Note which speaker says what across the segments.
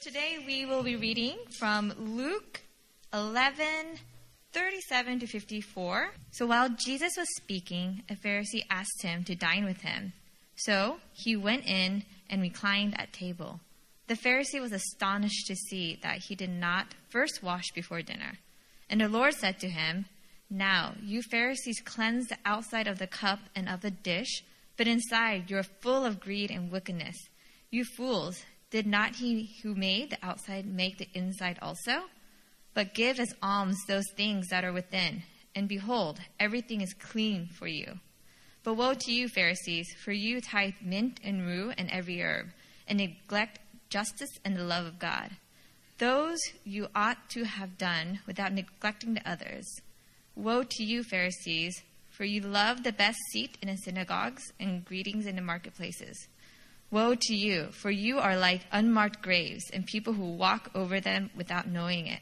Speaker 1: today we will be reading from Luke 11 37 to 54. So while Jesus was speaking, a Pharisee asked him to dine with him. So he went in and reclined at table. The Pharisee was astonished to see that he did not first wash before dinner. And the Lord said to him, Now you Pharisees cleanse the outside of the cup and of the dish, but inside you are full of greed and wickedness. You fools, did not he who made the outside make the inside also? But give as alms those things that are within, and behold, everything is clean for you. But woe to you, Pharisees, for you tithe mint and rue and every herb, and neglect justice and the love of God. Those you ought to have done without neglecting the others. Woe to you, Pharisees, for you love the best seat in the synagogues and greetings in the marketplaces. Woe to you, for you are like unmarked graves, and people who walk over them without knowing it.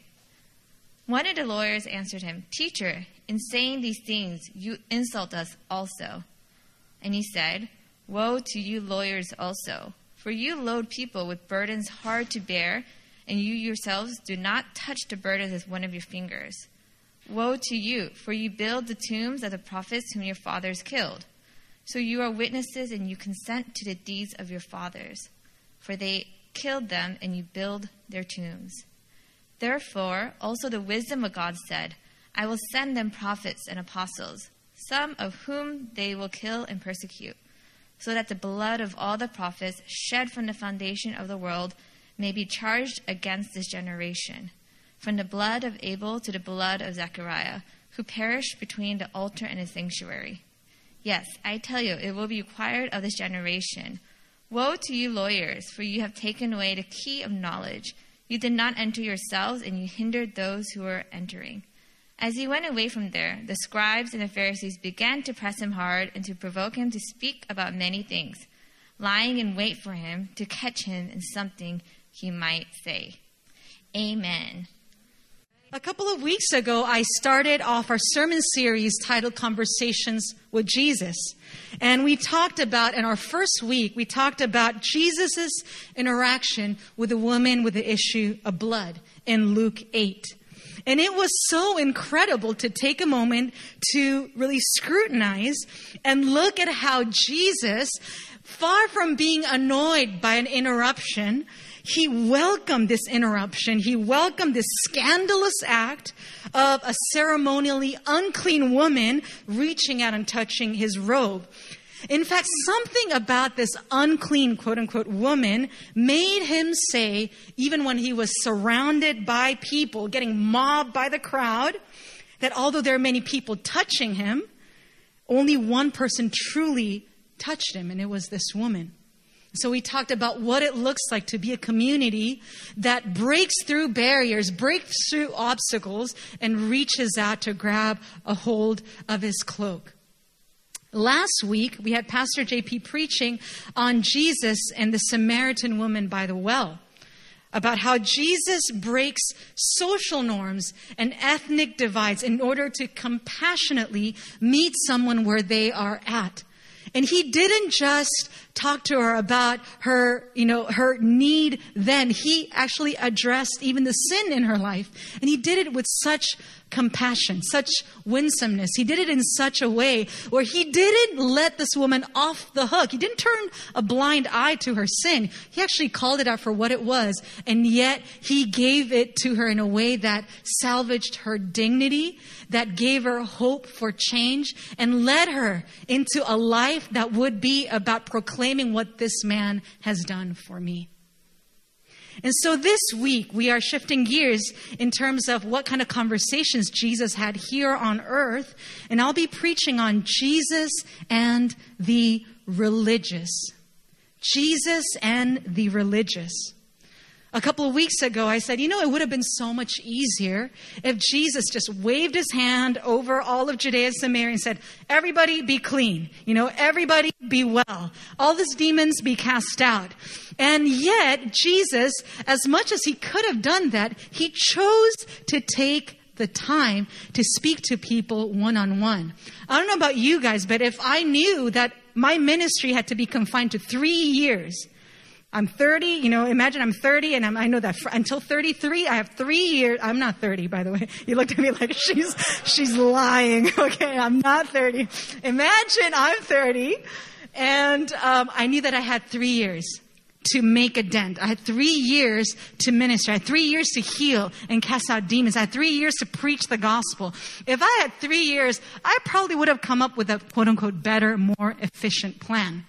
Speaker 1: One of the lawyers answered him, Teacher, in saying these things, you insult us also. And he said, Woe to you, lawyers, also, for you load people with burdens hard to bear, and you yourselves do not touch the burdens with one of your fingers. Woe to you, for you build the tombs of the prophets whom your fathers killed. So you are witnesses and you consent to the deeds of your fathers, for they killed them and you build their tombs. Therefore, also the wisdom of God said, I will send them prophets and apostles, some of whom they will kill and persecute, so that the blood of all the prophets shed from the foundation of the world may be charged against this generation, from the blood of Abel to the blood of Zechariah, who perished between the altar and the sanctuary. Yes, I tell you, it will be required of this generation. Woe to you, lawyers, for you have taken away the key of knowledge. You did not enter yourselves, and you hindered those who were entering. As he went away from there, the scribes and the Pharisees began to press him hard and to provoke him to speak about many things, lying in wait for him to catch him in something he might say. Amen.
Speaker 2: A couple of weeks ago, I started off our sermon series titled Conversations with Jesus. And we talked about, in our first week, we talked about Jesus' interaction with a woman with the issue of blood in Luke 8. And it was so incredible to take a moment to really scrutinize and look at how Jesus, far from being annoyed by an interruption, he welcomed this interruption. He welcomed this scandalous act of a ceremonially unclean woman reaching out and touching his robe. In fact, something about this unclean, quote unquote, woman made him say, even when he was surrounded by people, getting mobbed by the crowd, that although there are many people touching him, only one person truly touched him, and it was this woman. So we talked about what it looks like to be a community that breaks through barriers, breaks through obstacles, and reaches out to grab a hold of his cloak. Last week, we had Pastor JP preaching on Jesus and the Samaritan woman by the well about how Jesus breaks social norms and ethnic divides in order to compassionately meet someone where they are at. And he didn't just talk to her about her, you know, her need then. He actually addressed even the sin in her life. And he did it with such compassion, such winsomeness. He did it in such a way where he didn't let this woman off the hook. He didn't turn a blind eye to her sin. He actually called it out for what it was. And yet he gave it to her in a way that salvaged her dignity, that gave her hope for change, and led her into a life that would be about proclaiming what this man has done for me. And so this week, we are shifting gears in terms of what kind of conversations Jesus had here on earth. And I'll be preaching on Jesus and the religious. Jesus and the religious. A couple of weeks ago, I said, you know, it would have been so much easier if Jesus just waved his hand over all of Judea and Samaria and said, everybody be clean. You know, everybody be well. All these demons be cast out. And yet, Jesus, as much as he could have done that, he chose to take the time to speak to people one on one. I don't know about you guys, but if I knew that my ministry had to be confined to three years, I'm 30, you know, imagine I'm 30 and I'm, i know that until 33, I have three years. I'm not 30, by the way. You looked at me like she's, she's lying. Okay. I'm not 30. Imagine I'm 30 and, um, I knew that I had three years to make a dent. I had three years to minister. I had three years to heal and cast out demons. I had three years to preach the gospel. If I had three years, I probably would have come up with a quote unquote better, more efficient plan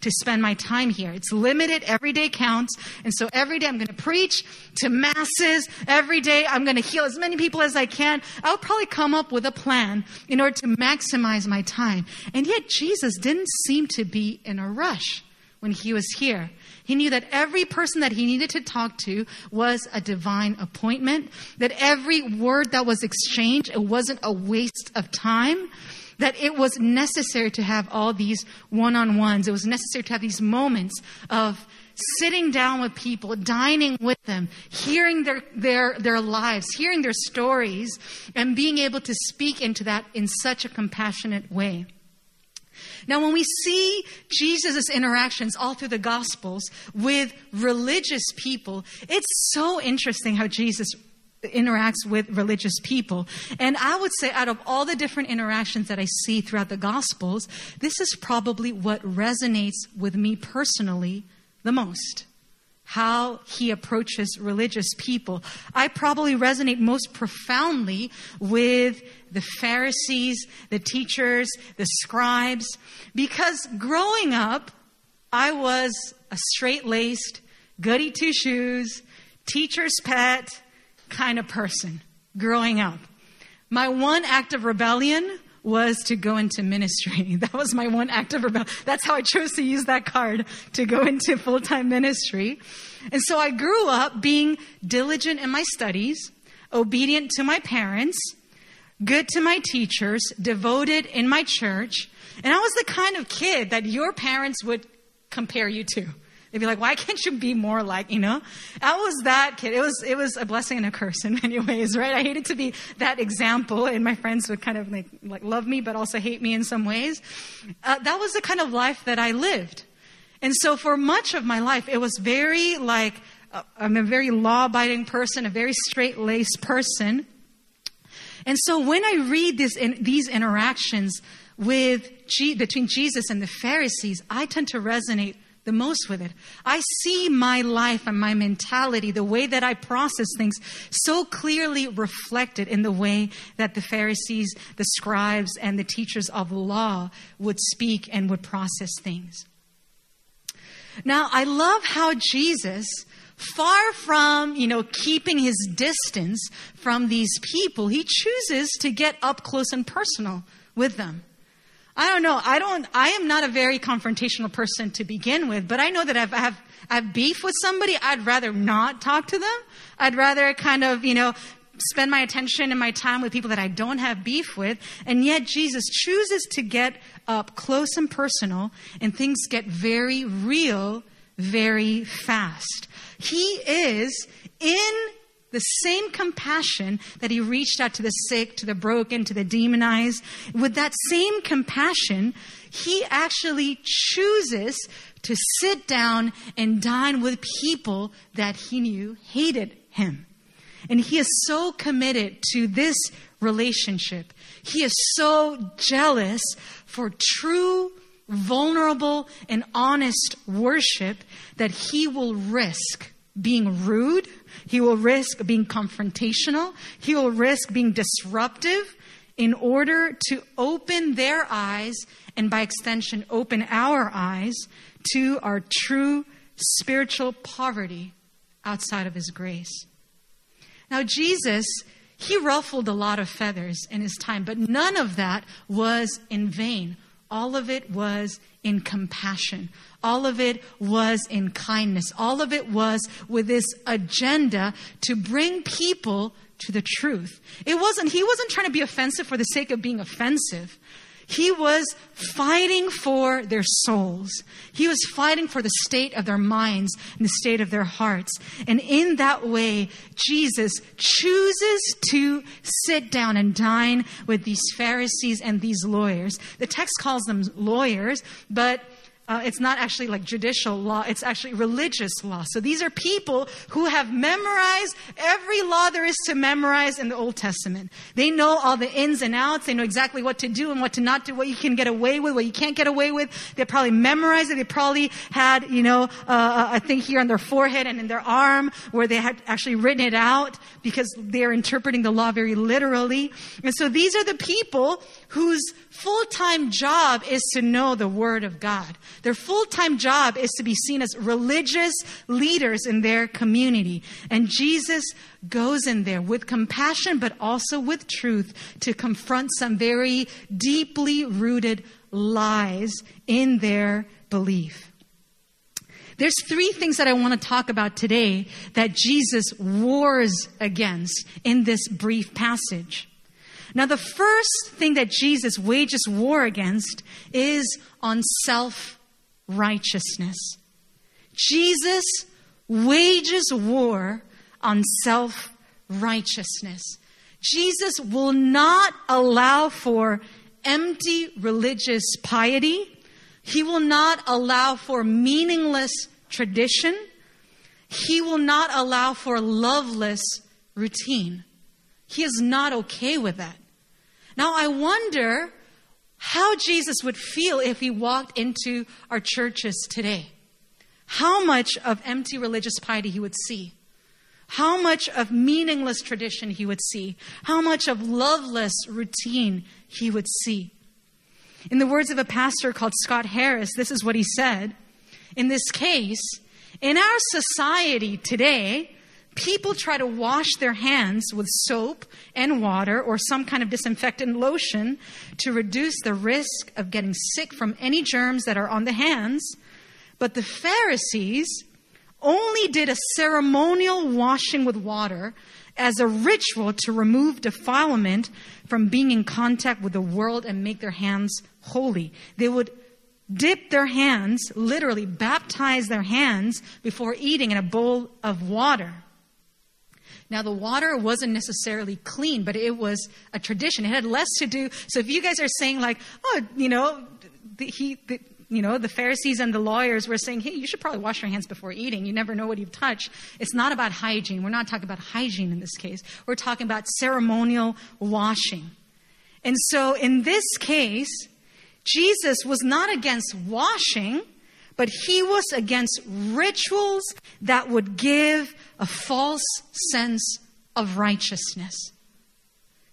Speaker 2: to spend my time here. It's limited. Every day counts. And so every day I'm going to preach to masses. Every day I'm going to heal as many people as I can. I'll probably come up with a plan in order to maximize my time. And yet Jesus didn't seem to be in a rush when he was here. He knew that every person that he needed to talk to was a divine appointment, that every word that was exchanged, it wasn't a waste of time that it was necessary to have all these one on ones. It was necessary to have these moments of sitting down with people, dining with them, hearing their, their, their lives, hearing their stories, and being able to speak into that in such a compassionate way. Now, when we see Jesus' interactions all through the Gospels with religious people, it's so interesting how Jesus interacts with religious people. And I would say, out of all the different interactions that I see throughout the Gospels, this is probably what resonates with me personally the most. How he approaches religious people. I probably resonate most profoundly with the Pharisees, the teachers, the scribes, because growing up, I was a straight laced, goody two shoes, teacher's pet, kind of person growing up. My one act of rebellion was to go into ministry. That was my one act of rebellion. That's how I chose to use that card to go into full time ministry. And so I grew up being diligent in my studies, obedient to my parents, good to my teachers, devoted in my church. And I was the kind of kid that your parents would compare you to. They'd be like, why can't you be more like, you know? I was that kid. It was, it was a blessing and a curse in many ways, right? I hated to be that example and my friends would kind of like, like love me, but also hate me in some ways. Uh, that was the kind of life that I lived. And so for much of my life, it was very like, uh, I'm a very law abiding person, a very straight laced person. And so when I read this in, these interactions with G, between Jesus and the Pharisees, I tend to resonate the most with it. I see my life and my mentality, the way that I process things, so clearly reflected in the way that the Pharisees, the scribes, and the teachers of law would speak and would process things. Now, I love how Jesus, far from, you know, keeping his distance from these people, he chooses to get up close and personal with them. I don't know. I don't, I am not a very confrontational person to begin with, but I know that if I have, I have beef with somebody, I'd rather not talk to them. I'd rather kind of, you know, spend my attention and my time with people that I don't have beef with. And yet Jesus chooses to get up close and personal and things get very real very fast. He is in the same compassion that he reached out to the sick, to the broken, to the demonized, with that same compassion, he actually chooses to sit down and dine with people that he knew hated him. And he is so committed to this relationship. He is so jealous for true, vulnerable, and honest worship that he will risk being rude he will risk being confrontational. He will risk being disruptive in order to open their eyes and by extension open our eyes to our true spiritual poverty outside of his grace. Now, Jesus, he ruffled a lot of feathers in his time, but none of that was in vain. All of it was in compassion. All of it was in kindness. All of it was with this agenda to bring people to the truth. It wasn't, he wasn't trying to be offensive for the sake of being offensive. He was fighting for their souls. He was fighting for the state of their minds and the state of their hearts. And in that way, Jesus chooses to sit down and dine with these Pharisees and these lawyers. The text calls them lawyers, but uh, it's not actually like judicial law, it's actually religious law. So these are people who have memorized every law there is to memorize in the Old Testament. They know all the ins and outs. They know exactly what to do and what to not do, what you can get away with, what you can't get away with. They probably memorized it. They probably had, you know, uh, a thing here on their forehead and in their arm where they had actually written it out because they're interpreting the law very literally. And so these are the people whose full-time job is to know the Word of God. Their full-time job is to be seen as religious leaders in their community. And Jesus goes in there with compassion, but also with truth to confront some very deeply rooted lies in their belief. There's three things that I want to talk about today that Jesus wars against in this brief passage. Now, the first thing that Jesus wages war against is on self righteousness. Jesus wages war on self righteousness. Jesus will not allow for empty religious piety. He will not allow for meaningless tradition. He will not allow for loveless routine. He is not okay with that. Now, I wonder how Jesus would feel if he walked into our churches today. How much of empty religious piety he would see. How much of meaningless tradition he would see. How much of loveless routine he would see. In the words of a pastor called Scott Harris, this is what he said. In this case, in our society today, people try to wash their hands with soap and water or some kind of disinfectant lotion to reduce the risk of getting sick from any germs that are on the hands. But the Pharisees only did a ceremonial washing with water as a ritual to remove defilement from being in contact with the world and make their hands holy. They would dip their hands, literally baptize their hands before eating in a bowl of water. Now, the water wasn't necessarily clean, but it was a tradition. It had less to do. So, if you guys are saying, like, oh, you know, the, he, the, you know, the Pharisees and the lawyers were saying, hey, you should probably wash your hands before eating. You never know what you've touched. It's not about hygiene. We're not talking about hygiene in this case. We're talking about ceremonial washing. And so, in this case, Jesus was not against washing, but he was against rituals that would give a false sense of righteousness.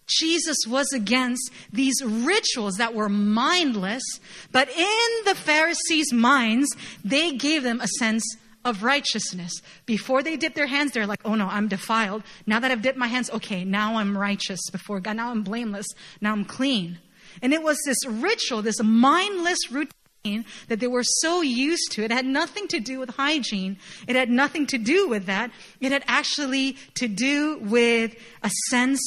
Speaker 2: Jesus was against these rituals that were mindless, but in the Pharisees' minds, they gave them a sense of righteousness. Before they dip their hands, they're like, oh no, I'm defiled. Now that I've dipped my hands, okay, now I'm righteous before God. Now I'm blameless. Now I'm clean. And it was this ritual, this mindless routine that they were so used to. It had nothing to do with hygiene. It had nothing to do with that. It had actually to do with a sense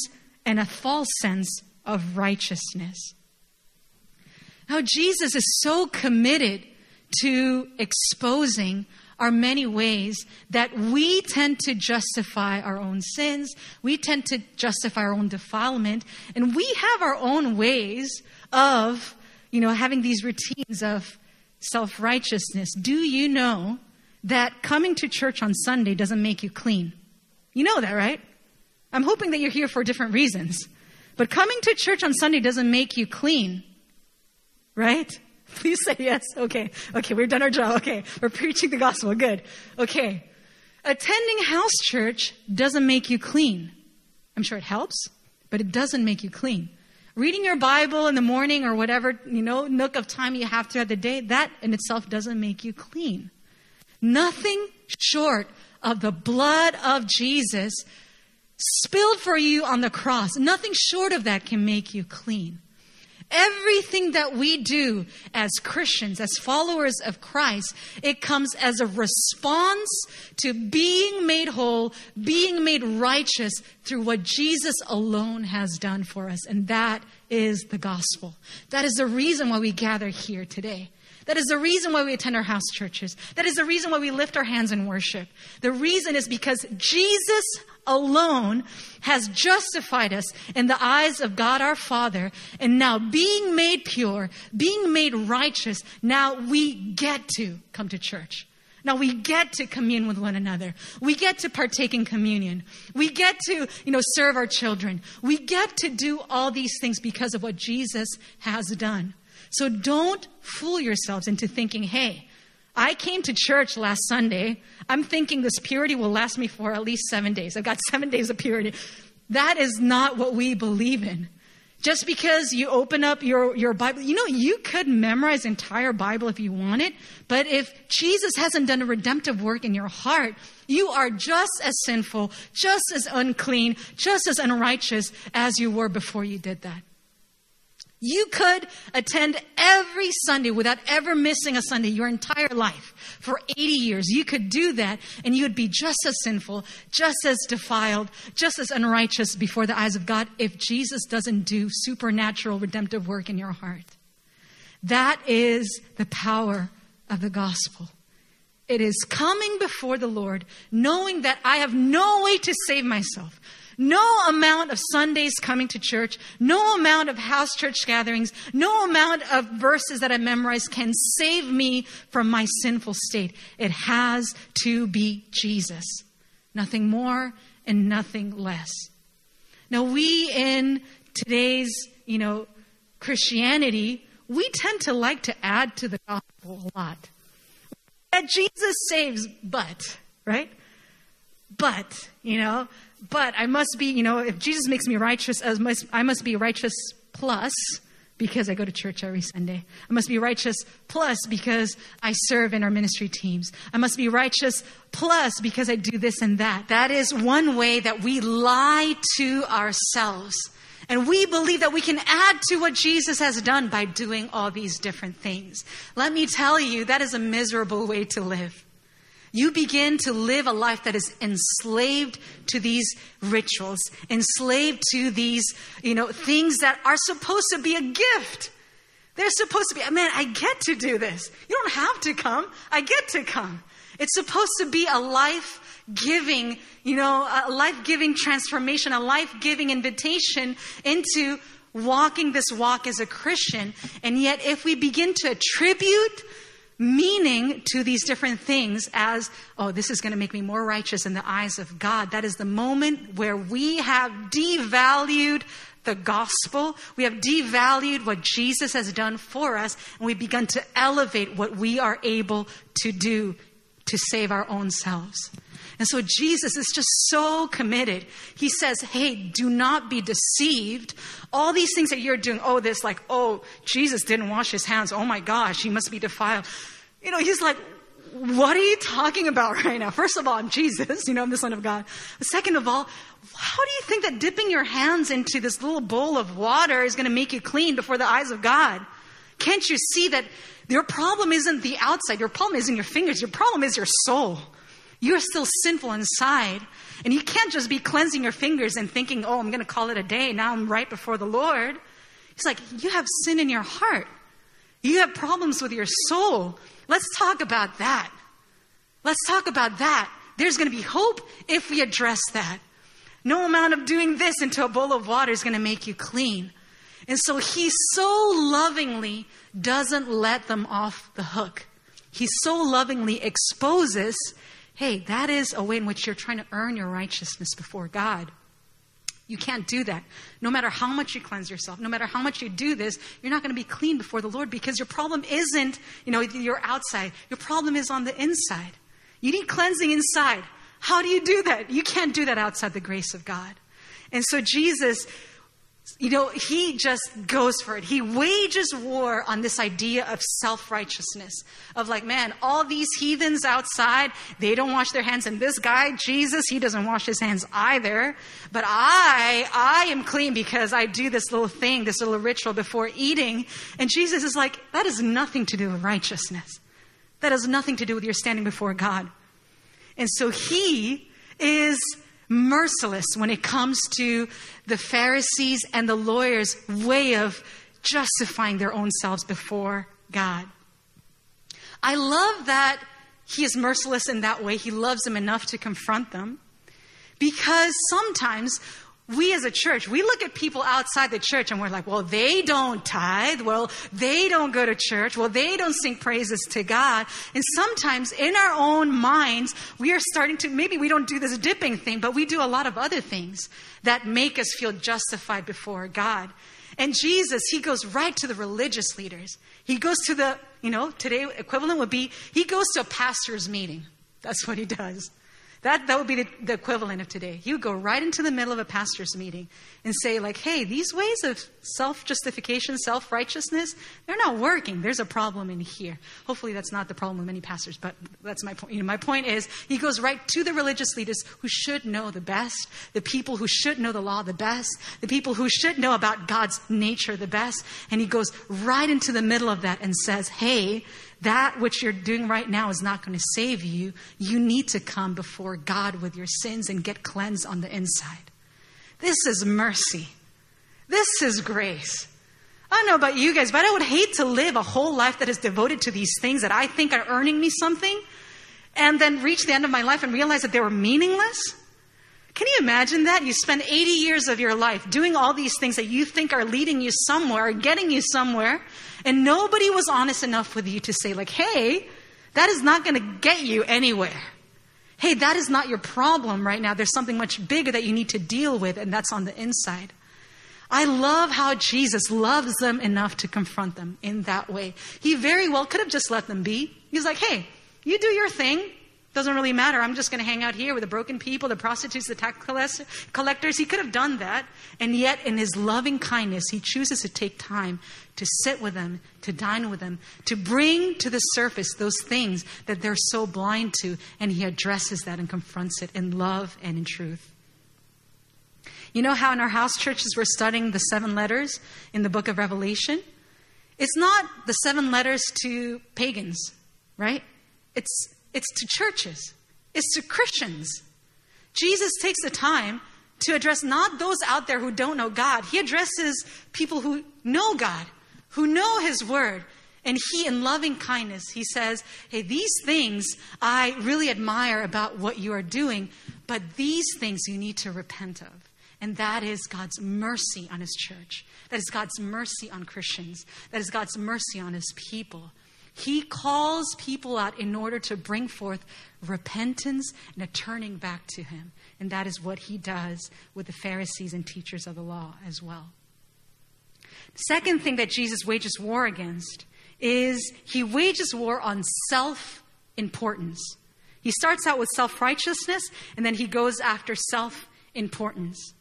Speaker 2: and a false sense of righteousness. Now, Jesus is so committed to exposing our many ways that we tend to justify our own sins. We tend to justify our own defilement. And we have our own ways of you know, having these routines of self righteousness. Do you know that coming to church on Sunday doesn't make you clean? You know that, right? I'm hoping that you're here for different reasons. But coming to church on Sunday doesn't make you clean, right? Please say yes. Okay. Okay, we've done our job. Okay. We're preaching the gospel. Good. Okay. Attending house church doesn't make you clean. I'm sure it helps, but it doesn't make you clean. Reading your Bible in the morning or whatever, you know, nook of time you have throughout the day, that in itself doesn't make you clean. Nothing short of the blood of Jesus spilled for you on the cross, nothing short of that can make you clean. Everything that we do as Christians, as followers of Christ, it comes as a response to being made whole, being made righteous through what Jesus alone has done for us. And that is the gospel. That is the reason why we gather here today. That is the reason why we attend our house churches. That is the reason why we lift our hands in worship. The reason is because Jesus alone has justified us in the eyes of God our Father. And now, being made pure, being made righteous, now we get to come to church. Now we get to commune with one another. We get to partake in communion. We get to, you know, serve our children. We get to do all these things because of what Jesus has done. So don't fool yourselves into thinking, hey, I came to church last Sunday. I'm thinking this purity will last me for at least seven days. I've got seven days of purity. That is not what we believe in. Just because you open up your, your Bible, you know, you could memorize entire Bible if you wanted, but if Jesus hasn't done a redemptive work in your heart, you are just as sinful, just as unclean, just as unrighteous as you were before you did that. You could attend every Sunday without ever missing a Sunday your entire life for 80 years. You could do that and you would be just as sinful, just as defiled, just as unrighteous before the eyes of God if Jesus doesn't do supernatural redemptive work in your heart. That is the power of the gospel. It is coming before the Lord, knowing that I have no way to save myself. No amount of Sundays coming to church, no amount of house church gatherings, no amount of verses that I memorize can save me from my sinful state. It has to be Jesus. Nothing more and nothing less. Now, we in today's, you know, Christianity, we tend to like to add to the gospel a lot. That Jesus saves, but, right? But, you know, but I must be, you know, if Jesus makes me righteous, I must, I must be righteous plus because I go to church every Sunday. I must be righteous plus because I serve in our ministry teams. I must be righteous plus because I do this and that. That is one way that we lie to ourselves. And we believe that we can add to what Jesus has done by doing all these different things. Let me tell you, that is a miserable way to live. You begin to live a life that is enslaved to these rituals, enslaved to these, you know, things that are supposed to be a gift. They're supposed to be, man, I get to do this. You don't have to come. I get to come. It's supposed to be a life giving, you know, a life giving transformation, a life giving invitation into walking this walk as a Christian. And yet, if we begin to attribute meaning to these different things as, oh, this is going to make me more righteous in the eyes of God. That is the moment where we have devalued the gospel. We have devalued what Jesus has done for us, and we've begun to elevate what we are able to do to save our own selves. And so Jesus is just so committed. He says, Hey, do not be deceived. All these things that you're doing, oh, this, like, oh, Jesus didn't wash his hands. Oh my gosh, he must be defiled. You know, he's like, what are you talking about right now? First of all, I'm Jesus, you know, I'm the Son of God. Second of all, how do you think that dipping your hands into this little bowl of water is going to make you clean before the eyes of God? Can't you see that your problem isn't the outside? Your problem isn't your fingers. Your problem is your soul. You're still sinful inside. And you can't just be cleansing your fingers and thinking, oh, I'm going to call it a day. Now I'm right before the Lord. It's like, you have sin in your heart. You have problems with your soul. Let's talk about that. Let's talk about that. There's going to be hope if we address that. No amount of doing this into a bowl of water is going to make you clean. And so he so lovingly doesn't let them off the hook. He so lovingly exposes hey, that is a way in which you're trying to earn your righteousness before God. You can't do that. No matter how much you cleanse yourself, no matter how much you do this, you're not going to be clean before the Lord because your problem isn't, you know, your outside. Your problem is on the inside. You need cleansing inside. How do you do that? You can't do that outside the grace of God. And so Jesus you know, he just goes for it. He wages war on this idea of self righteousness. Of like, man, all these heathens outside, they don't wash their hands. And this guy, Jesus, he doesn't wash his hands either. But I, I am clean because I do this little thing, this little ritual before eating. And Jesus is like, that has nothing to do with righteousness. That has nothing to do with your standing before God. And so he is merciless when it comes to the Pharisees and the lawyers' way of justifying their own selves before God. I love that he is merciless in that way. He loves them enough to confront them. Because sometimes we as a church, we look at people outside the church and we're like, well, they don't tithe. Well, they don't go to church. Well, they don't sing praises to God. And sometimes in our own minds, we are starting to, maybe we don't do this dipping thing, but we do a lot of other things that make us feel justified before God. And Jesus, he goes right to the religious leaders. He goes to the, you know, today equivalent would be, he goes to a pastor's meeting. That's what he does. That, that would be the, the equivalent of today. He would go right into the middle of a pastor's meeting and say, like, hey, these ways of self justification, self righteousness, they're not working. There's a problem in here. Hopefully, that's not the problem with many pastors, but that's my point. You know, my point is, he goes right to the religious leaders who should know the best, the people who should know the law the best, the people who should know about God's nature the best, and he goes right into the middle of that and says, hey, that which you're doing right now is not going to save you. You need to come before God with your sins and get cleansed on the inside. This is mercy. This is grace. I don't know about you guys, but I would hate to live a whole life that is devoted to these things that I think are earning me something and then reach the end of my life and realize that they were meaningless. Can you imagine that? You spend 80 years of your life doing all these things that you think are leading you somewhere, getting you somewhere, and nobody was honest enough with you to say, like, hey, that is not going to get you anywhere. Hey, that is not your problem right now. There's something much bigger that you need to deal with, and that's on the inside. I love how Jesus loves them enough to confront them in that way. He very well could have just let them be. He's like, hey, you do your thing. Doesn't really matter. I'm just going to hang out here with the broken people, the prostitutes, the tax collectors. He could have done that. And yet, in his loving kindness, he chooses to take time to sit with them, to dine with them, to bring to the surface those things that they're so blind to. And he addresses that and confronts it in love and in truth. You know how in our house churches we're studying the seven letters in the book of Revelation? It's not the seven letters to pagans, right? It's it's to churches, it's to Christians. Jesus takes the time to address not those out there who don't know God, he addresses people who know God, who know his word. And he, in loving kindness, he says, Hey, these things I really admire about what you are doing, but these things you need to repent of. And that is God's mercy on his church. That is God's mercy on Christians. That is God's mercy on his people. He calls people out in order to bring forth repentance and a turning back to Him. And that is what He does with the Pharisees and teachers of the law as well. The second thing that Jesus wages war against is He wages war on self importance. He starts out with self righteousness and then He goes after self importance.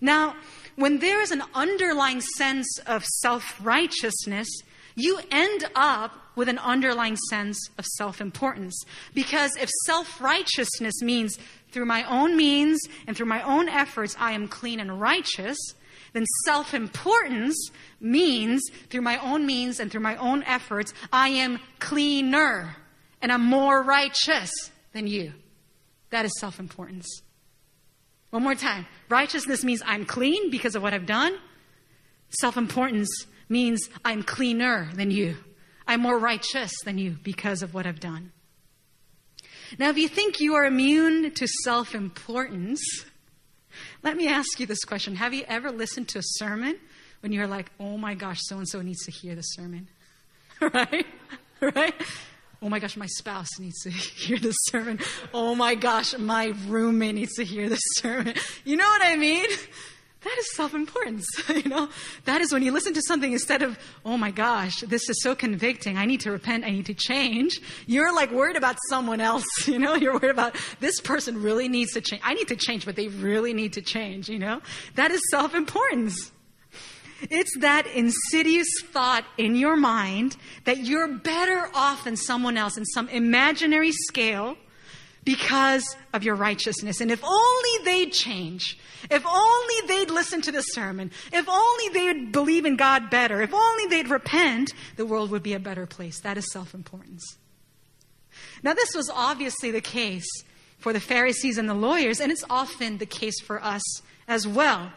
Speaker 2: Now, when there is an underlying sense of self righteousness, you end up with an underlying sense of self importance. Because if self righteousness means through my own means and through my own efforts I am clean and righteous, then self importance means through my own means and through my own efforts I am cleaner and I'm more righteous than you. That is self importance. One more time. Righteousness means I'm clean because of what I've done. Self importance means I'm cleaner than you. I'm more righteous than you because of what I've done. Now, if you think you are immune to self importance, let me ask you this question Have you ever listened to a sermon when you're like, oh my gosh, so and so needs to hear the sermon? right? Right? Oh my gosh, my spouse needs to hear this sermon. Oh my gosh, my roommate needs to hear this sermon. You know what I mean? That is self-importance, you know? That is when you listen to something instead of, oh my gosh, this is so convicting. I need to repent. I need to change. You're like worried about someone else, you know? You're worried about this person really needs to change. I need to change, but they really need to change, you know? That is self-importance. It's that insidious thought in your mind that you're better off than someone else in some imaginary scale because of your righteousness. And if only they'd change, if only they'd listen to the sermon, if only they'd believe in God better, if only they'd repent, the world would be a better place. That is self importance. Now, this was obviously the case for the Pharisees and the lawyers, and it's often the case for us as well.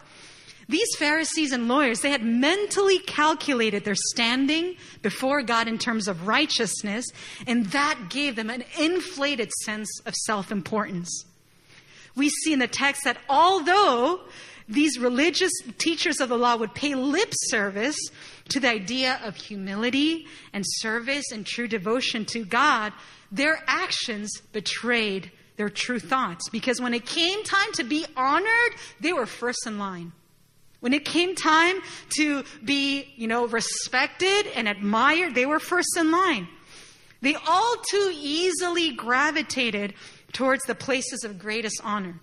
Speaker 2: These Pharisees and lawyers, they had mentally calculated their standing before God in terms of righteousness, and that gave them an inflated sense of self importance. We see in the text that although these religious teachers of the law would pay lip service to the idea of humility and service and true devotion to God, their actions betrayed their true thoughts. Because when it came time to be honored, they were first in line. When it came time to be, you know, respected and admired, they were first in line. They all too easily gravitated towards the places of greatest honor.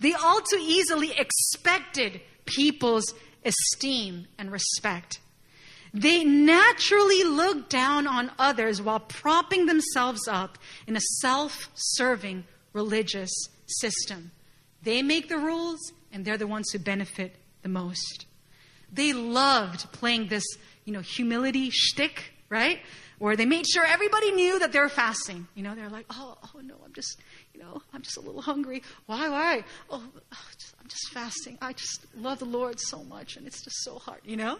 Speaker 2: They all too easily expected people's esteem and respect. They naturally looked down on others while propping themselves up in a self serving religious system. They make the rules, and they're the ones who benefit the most. They loved playing this, you know, humility shtick, right? Where they made sure everybody knew that they were fasting. You know, they're like, oh, oh no, I'm just, you know, I'm just a little hungry. Why, why? Oh, oh just, I'm just fasting. I just love the Lord so much, and it's just so hard, you know?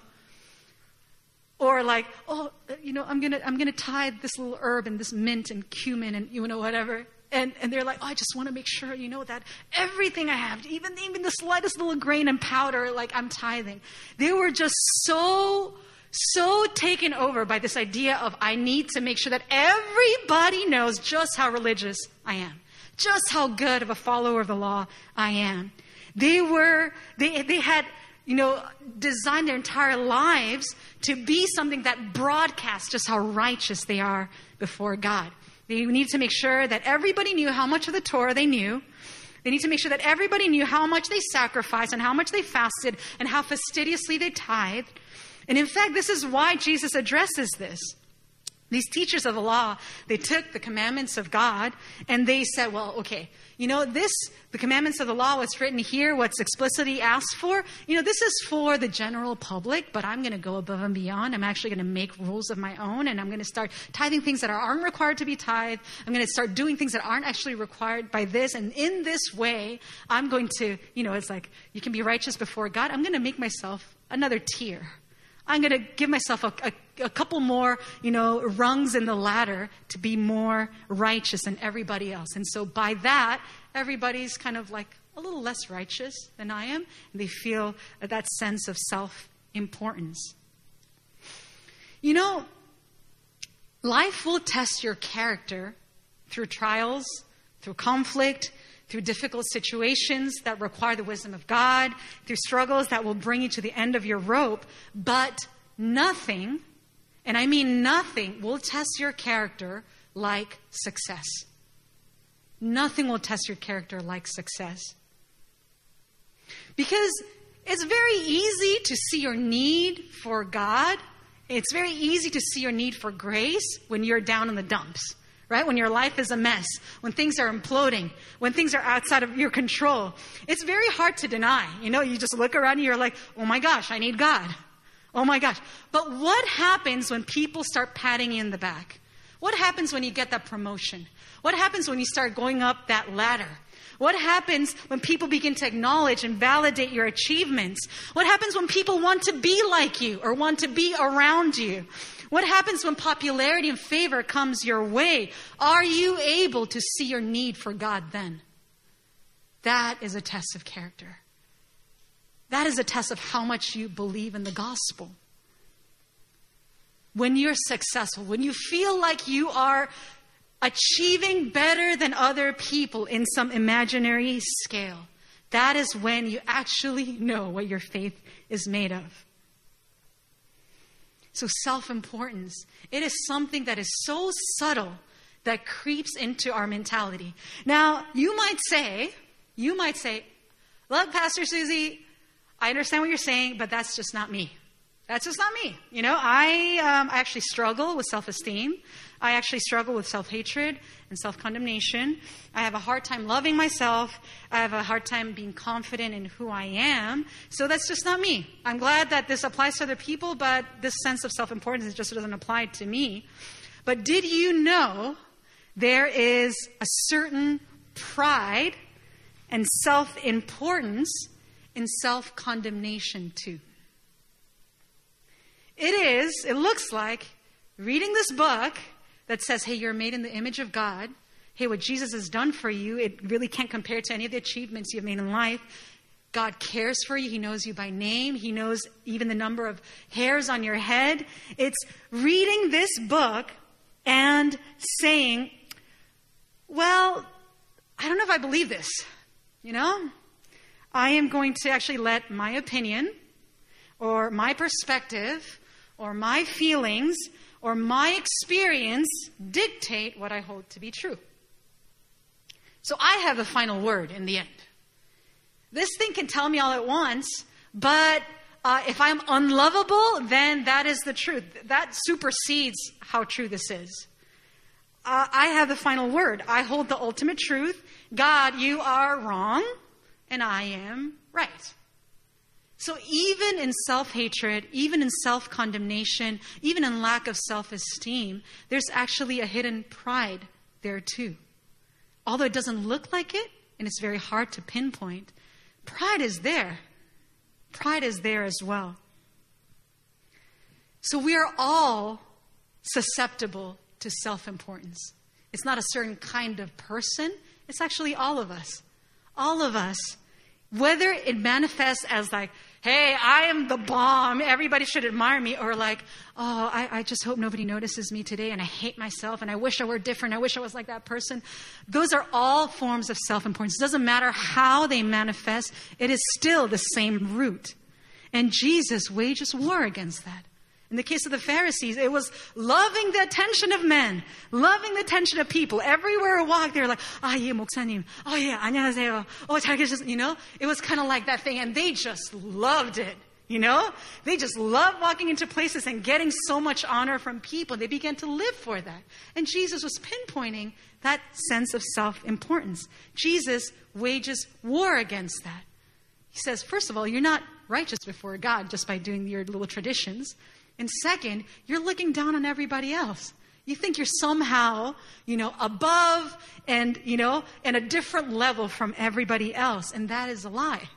Speaker 2: Or like, oh, you know, I'm gonna, I'm gonna tithe this little herb and this mint and cumin and you know whatever. And, and they're like, oh, I just want to make sure, you know, that everything I have, even, even the slightest little grain and powder, like I'm tithing. They were just so so taken over by this idea of I need to make sure that everybody knows just how religious I am, just how good of a follower of the law I am. They were, they, they had, you know, designed their entire lives to be something that broadcasts just how righteous they are before God. They need to make sure that everybody knew how much of the Torah they knew. They need to make sure that everybody knew how much they sacrificed and how much they fasted and how fastidiously they tithed. And in fact, this is why Jesus addresses this. These teachers of the law, they took the commandments of God and they said, well, okay, you know, this, the commandments of the law, what's written here, what's explicitly asked for, you know, this is for the general public, but I'm going to go above and beyond. I'm actually going to make rules of my own and I'm going to start tithing things that aren't required to be tithed. I'm going to start doing things that aren't actually required by this. And in this way, I'm going to, you know, it's like you can be righteous before God. I'm going to make myself another tier. I'm going to give myself a, a, a, couple more, you know, rungs in the ladder to be more righteous than everybody else. And so by that, everybody's kind of like a little less righteous than I am. And they feel that sense of self importance. You know, life will test your character through trials, through conflict, through difficult situations that require the wisdom of God, through struggles that will bring you to the end of your rope, but nothing, and I mean nothing, will test your character like success. Nothing will test your character like success. Because it's very easy to see your need for God. It's very easy to see your need for grace when you're down in the dumps right? When your life is a mess, when things are imploding, when things are outside of your control. It's very hard to deny. You know, you just look around and you're like, oh my gosh, I need God. Oh my gosh. But what happens when people start patting you in the back? What happens when you get that promotion? What happens when you start going up that ladder? What happens when people begin to acknowledge and validate your achievements? What happens when people want to be like you or want to be around you? What happens when popularity and favor comes your way? Are you able to see your need for God then? That is a test of character. That is a test of how much you believe in the gospel. When you're successful, when you feel like you are achieving better than other people in some imaginary scale, that is when you actually know what your faith is made of. So, self importance, it is something that is so subtle that creeps into our mentality. Now, you might say, you might say, look, Pastor Susie, I understand what you're saying, but that's just not me. That's just not me. You know, I, um, I actually struggle with self esteem. I actually struggle with self hatred and self condemnation. I have a hard time loving myself. I have a hard time being confident in who I am. So that's just not me. I'm glad that this applies to other people, but this sense of self importance just doesn't apply to me. But did you know there is a certain pride and self importance in self condemnation too. It is, it looks like, reading this book that says, hey, you're made in the image of God. Hey, what Jesus has done for you, it really can't compare to any of the achievements you've made in life. God cares for you. He knows you by name. He knows even the number of hairs on your head. It's reading this book and saying, well, I don't know if I believe this. You know? I am going to actually let my opinion or my perspective or my feelings or my experience dictate what I hold to be true. So I have the final word in the end. This thing can tell me all at once, but uh, if I'm unlovable, then that is the truth. That supersedes how true this is. Uh, I have the final word. I hold the ultimate truth. God, you are wrong, and I am right. So, even in self hatred, even in self condemnation, even in lack of self esteem, there's actually a hidden pride there too. Although it doesn't look like it, and it's very hard to pinpoint, pride is there. Pride is there as well. So, we are all susceptible to self importance. It's not a certain kind of person, it's actually all of us. All of us. Whether it manifests as like, hey, I am the bomb, everybody should admire me, or like, oh, I, I, just hope nobody notices me today and I hate myself and I wish I were different, I wish I was like that person. Those are all forms of self importance. It doesn't matter how they manifest, it is still the same root. And Jesus wages war against that. In the case of the Pharisees, it was loving the attention of men, loving the attention of people. Everywhere I walked, they were like, ah, yeah, 목사님. Oh, yeah, 안녕하세요. Oh, 잘 계셨, you know? It was kind of like that thing, and they just loved it. You know? They just loved walking into places and getting so much honor from people. They began to live for that. And Jesus was pinpointing that sense of self importance. Jesus wages war against that. He says, first of all, you're not righteous before God just by doing your little traditions. And second, you're looking down on everybody else. You think you're somehow, you know, above and, you know, in a different level from everybody else. And that is a lie.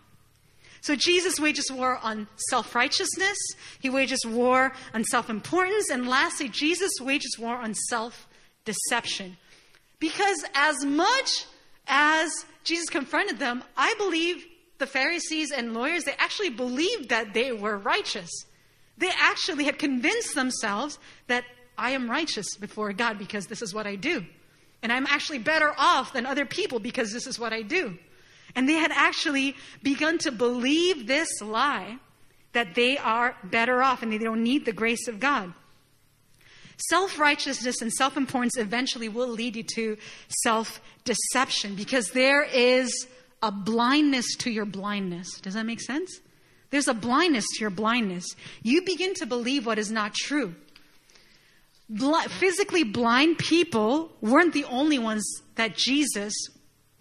Speaker 2: So Jesus wages war on self righteousness, he wages war on self importance, and lastly, Jesus wages war on self deception. Because as much as Jesus confronted them, I believe the Pharisees and lawyers, they actually believed that they were righteous. They actually had convinced themselves that I am righteous before God because this is what I do. And I'm actually better off than other people because this is what I do. And they had actually begun to believe this lie that they are better off and they don't need the grace of God. Self righteousness and self importance eventually will lead you to self deception because there is a blindness to your blindness. Does that make sense? There's a blindness to your blindness. You begin to believe what is not true. Bl- physically blind people weren't the only ones that Jesus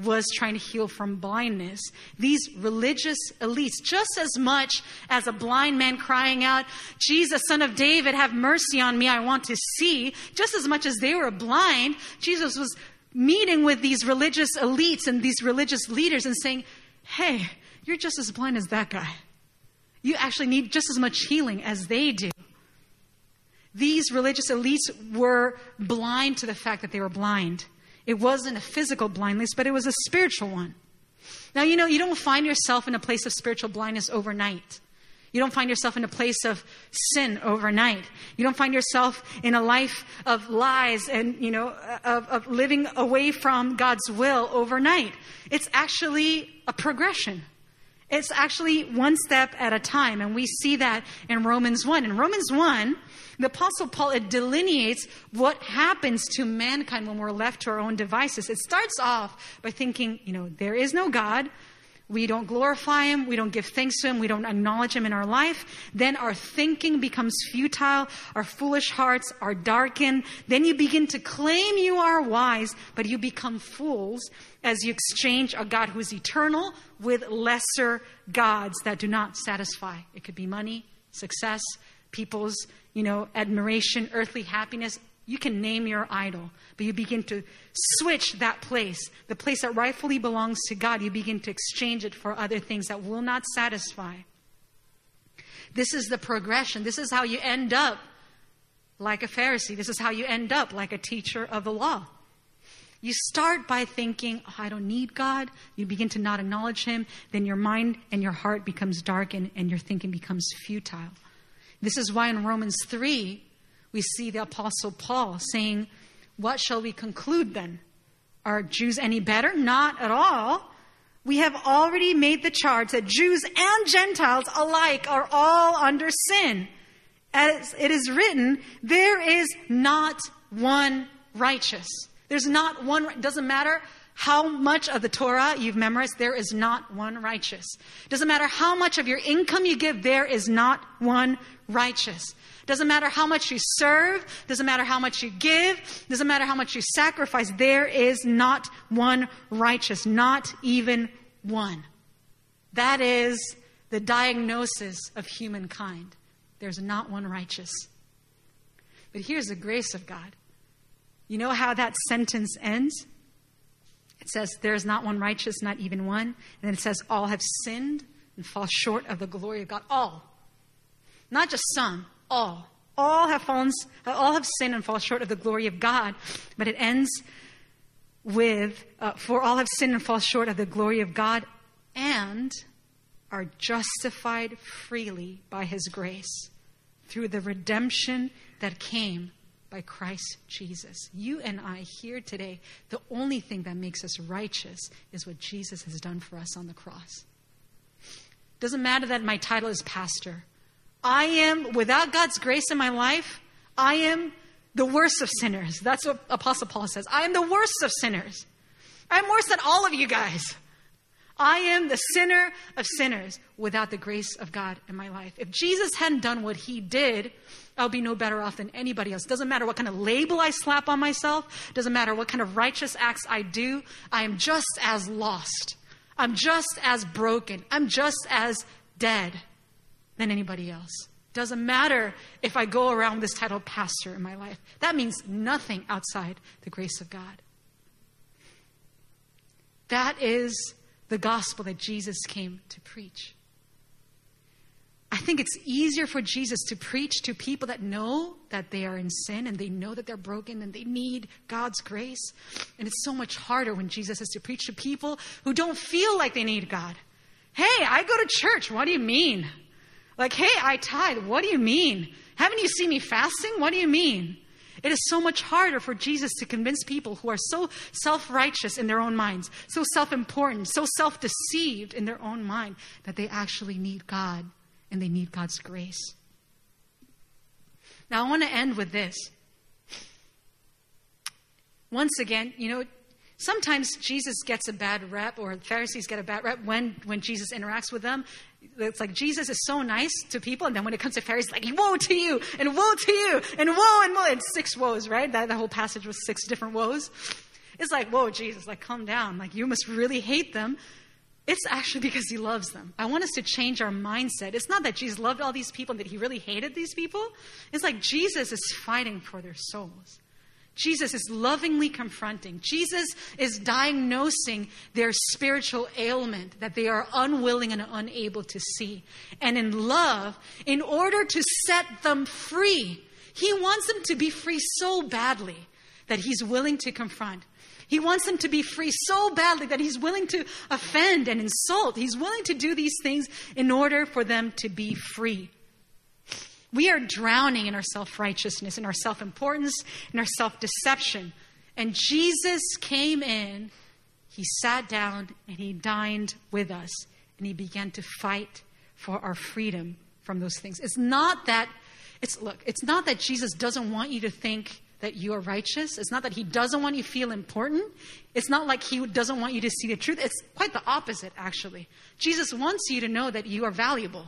Speaker 2: was trying to heal from blindness. These religious elites, just as much as a blind man crying out, Jesus, son of David, have mercy on me, I want to see, just as much as they were blind, Jesus was meeting with these religious elites and these religious leaders and saying, Hey, you're just as blind as that guy. You actually need just as much healing as they do. These religious elites were blind to the fact that they were blind. It wasn't a physical blindness, but it was a spiritual one. Now, you know, you don't find yourself in a place of spiritual blindness overnight. You don't find yourself in a place of sin overnight. You don't find yourself in a life of lies and, you know, of, of living away from God's will overnight. It's actually a progression. It's actually one step at a time, and we see that in Romans 1. In Romans 1, the Apostle Paul it delineates what happens to mankind when we're left to our own devices. It starts off by thinking, you know, there is no God. We don't glorify him. We don't give thanks to him. We don't acknowledge him in our life. Then our thinking becomes futile. Our foolish hearts are darkened. Then you begin to claim you are wise, but you become fools as you exchange a God who is eternal with lesser gods that do not satisfy. It could be money, success, people's, you know, admiration, earthly happiness. You can name your idol, but you begin to switch that place, the place that rightfully belongs to God, you begin to exchange it for other things that will not satisfy. This is the progression. This is how you end up like a Pharisee. This is how you end up like a teacher of the law. You start by thinking, oh, I don't need God. You begin to not acknowledge Him. Then your mind and your heart becomes darkened and your thinking becomes futile. This is why in Romans 3, we see the Apostle Paul saying, What shall we conclude then? Are Jews any better? Not at all. We have already made the charge that Jews and Gentiles alike are all under sin. As it is written, there is not one righteous. There's not one, doesn't matter how much of the Torah you've memorized, there is not one righteous. Doesn't matter how much of your income you give, there is not one righteous. Doesn't matter how much you serve, doesn't matter how much you give, doesn't matter how much you sacrifice, there is not one righteous, not even one. That is the diagnosis of humankind. There's not one righteous. But here's the grace of God. You know how that sentence ends? It says, There is not one righteous, not even one. And then it says, All have sinned and fall short of the glory of God. All. Not just some, all. All have fallen, all have sinned and fall short of the glory of God. But it ends with, uh, For all have sinned and fall short of the glory of God and are justified freely by his grace through the redemption that came by Christ Jesus. You and I here today, the only thing that makes us righteous is what Jesus has done for us on the cross. Doesn't matter that my title is pastor. I am, without God's grace in my life, I am the worst of sinners. That's what Apostle Paul says. I am the worst of sinners. I'm worse than all of you guys. I am the sinner of sinners without the grace of God in my life. If Jesus hadn't done what he did, I'll be no better off than anybody else. Doesn't matter what kind of label I slap on myself, doesn't matter what kind of righteous acts I do, I am just as lost. I'm just as broken. I'm just as dead than anybody else. Doesn't matter if I go around this title pastor in my life. That means nothing outside the grace of God. That is the gospel that Jesus came to preach. I think it's easier for Jesus to preach to people that know that they are in sin and they know that they're broken and they need God's grace. And it's so much harder when Jesus has to preach to people who don't feel like they need God. Hey, I go to church. What do you mean? Like, hey, I tithe. What do you mean? Haven't you seen me fasting? What do you mean? It is so much harder for Jesus to convince people who are so self righteous in their own minds, so self important, so self deceived in their own mind that they actually need God and they need God's grace. Now, I want to end with this. Once again, you know, sometimes Jesus gets a bad rep, or Pharisees get a bad rep when, when Jesus interacts with them. It's like Jesus is so nice to people, and then when it comes to Pharisees, like, woe to you, and woe to you, and woe, and woe, and six woes, right? That, the whole passage was six different woes. It's like, whoa, Jesus, like, calm down. Like, you must really hate them. It's actually because he loves them. I want us to change our mindset. It's not that Jesus loved all these people and that he really hated these people. It's like Jesus is fighting for their souls. Jesus is lovingly confronting. Jesus is diagnosing their spiritual ailment that they are unwilling and unable to see. And in love, in order to set them free, he wants them to be free so badly that he's willing to confront. He wants them to be free so badly that he's willing to offend and insult. He's willing to do these things in order for them to be free. We are drowning in our self righteousness, in our self importance, in our self deception. And Jesus came in, he sat down, and he dined with us, and he began to fight for our freedom from those things. It's not that, it's, look, it's not that Jesus doesn't want you to think that you are righteous. It's not that he doesn't want you to feel important. It's not like he doesn't want you to see the truth. It's quite the opposite, actually. Jesus wants you to know that you are valuable.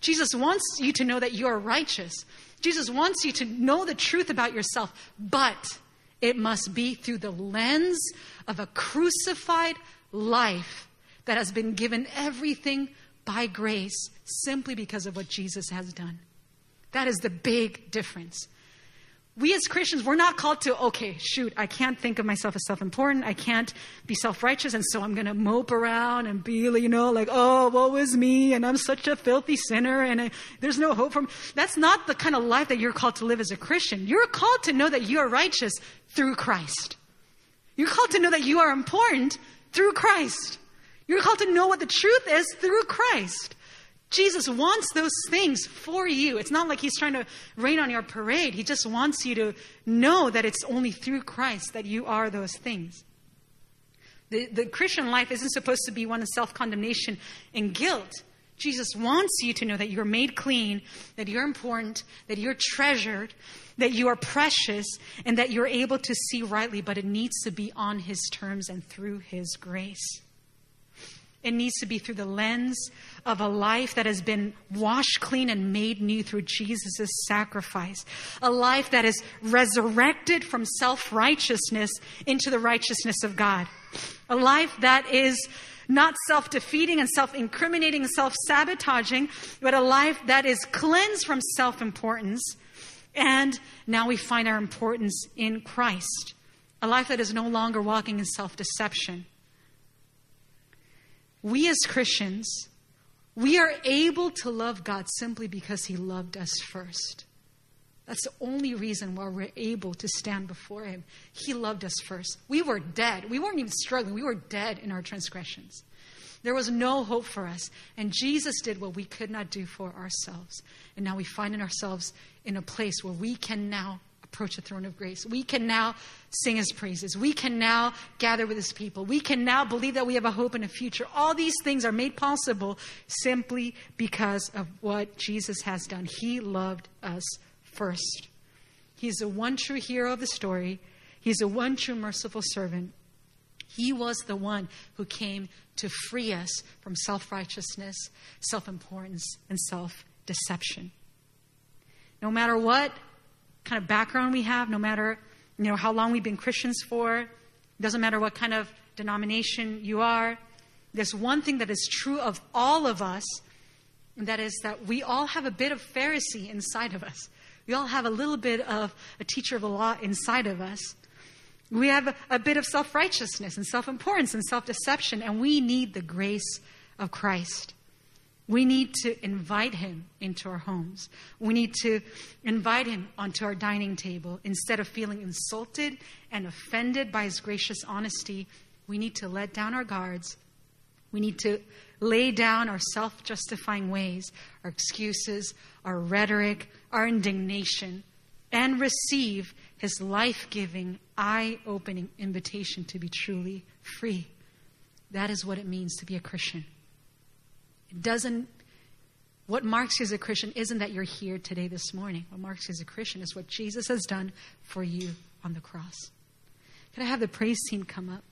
Speaker 2: Jesus wants you to know that you are righteous. Jesus wants you to know the truth about yourself, but it must be through the lens of a crucified life that has been given everything by grace simply because of what Jesus has done. That is the big difference. We as Christians, we're not called to, okay, shoot, I can't think of myself as self important. I can't be self righteous. And so I'm going to mope around and be, you know, like, oh, woe is me. And I'm such a filthy sinner. And I, there's no hope for me. That's not the kind of life that you're called to live as a Christian. You're called to know that you are righteous through Christ. You're called to know that you are important through Christ. You're called to know what the truth is through Christ. Jesus wants those things for you. It's not like he's trying to rain on your parade. He just wants you to know that it's only through Christ that you are those things. The, the Christian life isn't supposed to be one of self condemnation and guilt. Jesus wants you to know that you're made clean, that you're important, that you're treasured, that you are precious, and that you're able to see rightly, but it needs to be on His terms and through His grace. It needs to be through the lens of a life that has been washed clean and made new through Jesus' sacrifice. A life that is resurrected from self righteousness into the righteousness of God. A life that is not self defeating and self incriminating and self sabotaging, but a life that is cleansed from self importance. And now we find our importance in Christ. A life that is no longer walking in self deception we as Christians, we are able to love God simply because He loved us first. That's the only reason why we're able to stand before Him. He loved us first. We were dead. We weren't even struggling, we were dead in our transgressions. There was no hope for us. And Jesus did what we could not do for ourselves. And now we find ourselves in a place where we can now approach the throne of grace. We can now sing his praises. We can now gather with his people. We can now believe that we have a hope and a future. All these things are made possible simply because of what Jesus has done. He loved us first. He's the one true hero of the story. He's the one true merciful servant. He was the one who came to free us from self righteousness, self importance, and self deception. No matter what kind of background we have, no matter you know how long we've been Christians for, doesn't matter what kind of denomination you are. There's one thing that is true of all of us, and that is that we all have a bit of Pharisee inside of us. We all have a little bit of a teacher of the law inside of us. We have a, a bit of self righteousness and self importance and self deception, and we need the grace of Christ. We need to invite him into our homes. We need to invite him onto our dining table. Instead of feeling insulted and offended by his gracious honesty, we need to let down our guards. We need to lay down our self justifying ways, our excuses, our rhetoric, our indignation, and receive his life giving, eye opening invitation to be truly free. That is what it means to be a Christian. It doesn't, what marks you as a Christian isn't that you're here today this morning. What marks you as a Christian is what Jesus has done for you on the cross. Can I have the praise team come up?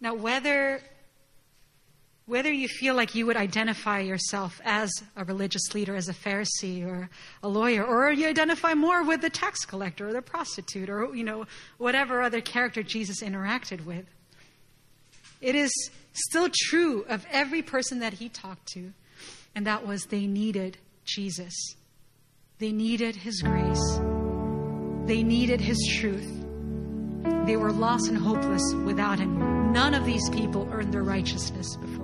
Speaker 2: Now, whether whether you feel like you would identify yourself as a religious leader, as a Pharisee or a lawyer, or you identify more with the tax collector or the prostitute or, you know, whatever other character Jesus interacted with. It is still true of every person that he talked to, and that was they needed Jesus. They needed his grace. They needed his truth. They were lost and hopeless without him. None of these people earned their righteousness before.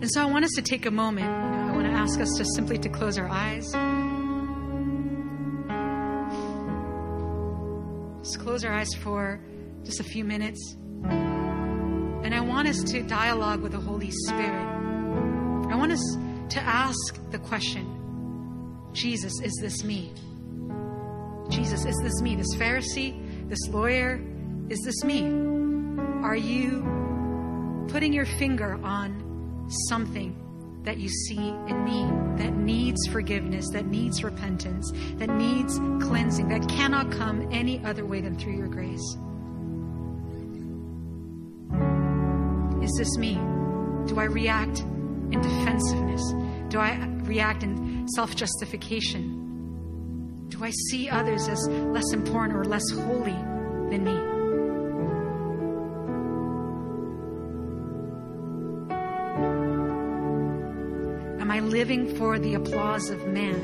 Speaker 2: And so I want us to take a moment. I want to ask us just simply to close our eyes. Just close our eyes for just a few minutes. And I want us to dialogue with the Holy Spirit. I want us to ask the question Jesus, is this me? Jesus, is this me? This Pharisee, this lawyer, is this me? Are you putting your finger on something that you see in me that needs forgiveness, that needs repentance, that needs cleansing, that cannot come any other way than through your grace? Is this me? Do I react in defensiveness? Do I react in self justification? Do I see others as less important or less holy than me? Living for the applause of man?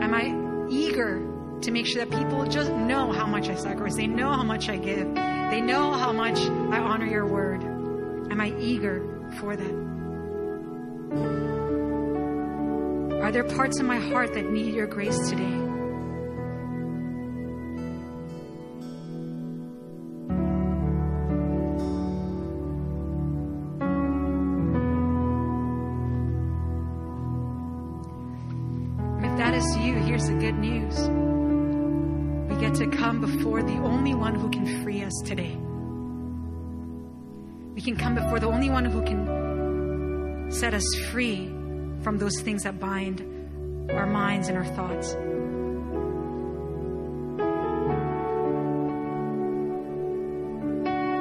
Speaker 2: Am I eager to make sure that people just know how much I sacrifice? They know how much I give. They know how much I honor your word. Am I eager for that? Are there parts of my heart that need your grace today? Set us free from those things that bind our minds and our thoughts.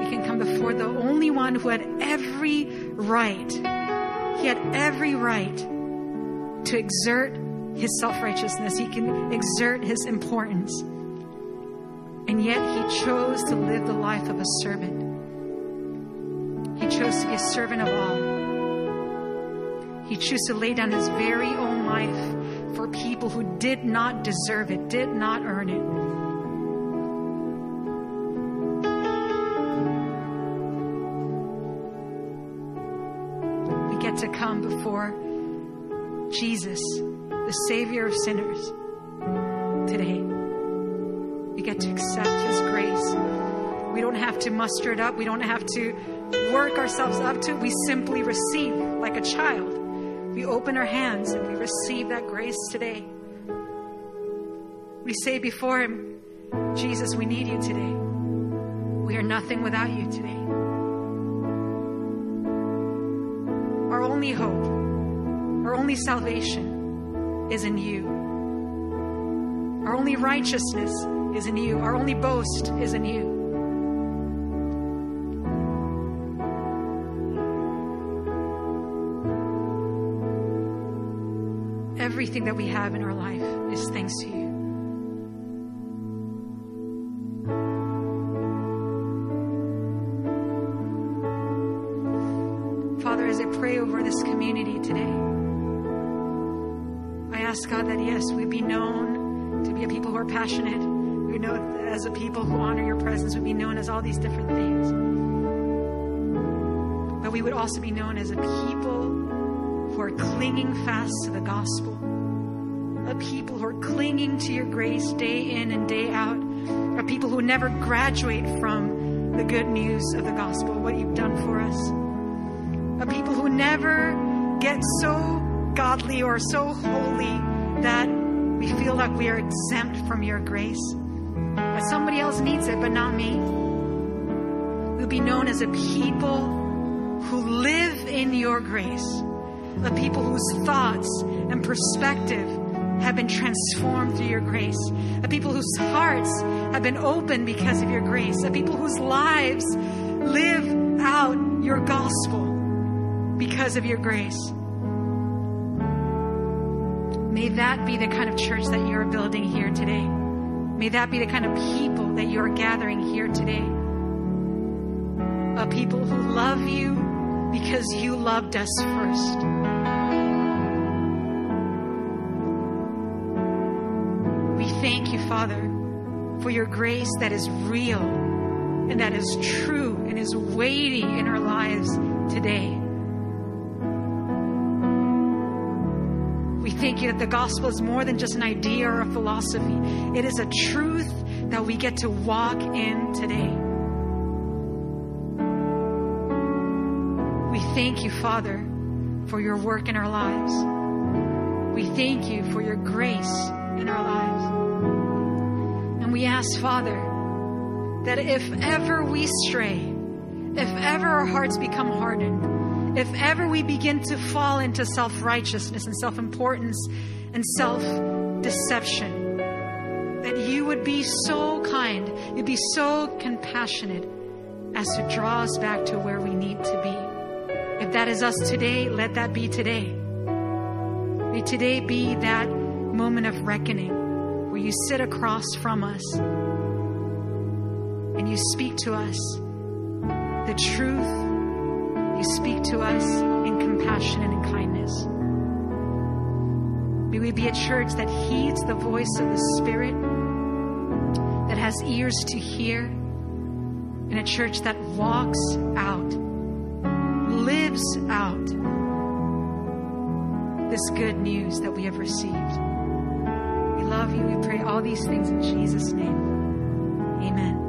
Speaker 2: We can come before the only one who had every right. He had every right to exert his self righteousness, he can exert his importance. And yet he chose to live the life of a servant. He chose to be a servant of all. He chose to lay down his very own life for people who did not deserve it, did not earn it. We get to come before Jesus, the Savior of sinners, today. We get to accept His grace. We don't have to muster it up, we don't have to work ourselves up to it. We simply receive like a child. We open our hands and we receive that grace today. We say before Him, Jesus, we need you today. We are nothing without you today. Our only hope, our only salvation is in you. Our only righteousness is in you. Our only boast is in you. Everything that we have in our life is thanks to you. Father, as I pray over this community today, I ask God that yes, we be known to be a people who are passionate. We know as a people who honor your presence, we be known as all these different things. But we would also be known as a people who are clinging fast to the gospel, a people who are clinging to your grace day in and day out, a people who never graduate from the good news of the gospel, what you've done for us, a people who never get so godly or so holy that we feel like we are exempt from your grace. That somebody else needs it, but not me. We'll be known as a people who live in your grace, a people whose thoughts and perspective have been transformed through your grace, a people whose hearts have been opened because of your grace, a people whose lives live out your gospel because of your grace. May that be the kind of church that you're building here today. May that be the kind of people that you're gathering here today. A people who love you because you loved us first. Father, for your grace that is real and that is true and is weighty in our lives today. We thank you that the gospel is more than just an idea or a philosophy. It is a truth that we get to walk in today. We thank you, Father, for your work in our lives. We thank you for your grace in our lives. And we ask, Father, that if ever we stray, if ever our hearts become hardened, if ever we begin to fall into self righteousness and self importance and self deception, that you would be so kind, you'd be so compassionate as to draw us back to where we need to be. If that is us today, let that be today. May today be that moment of reckoning where you sit across from us and you speak to us the truth. You speak to us in compassion and in kindness. May we be a church that heeds the voice of the Spirit, that has ears to hear, and a church that walks out, lives out this good news that we have received. We love you. We pray all these things in Jesus' name. Amen.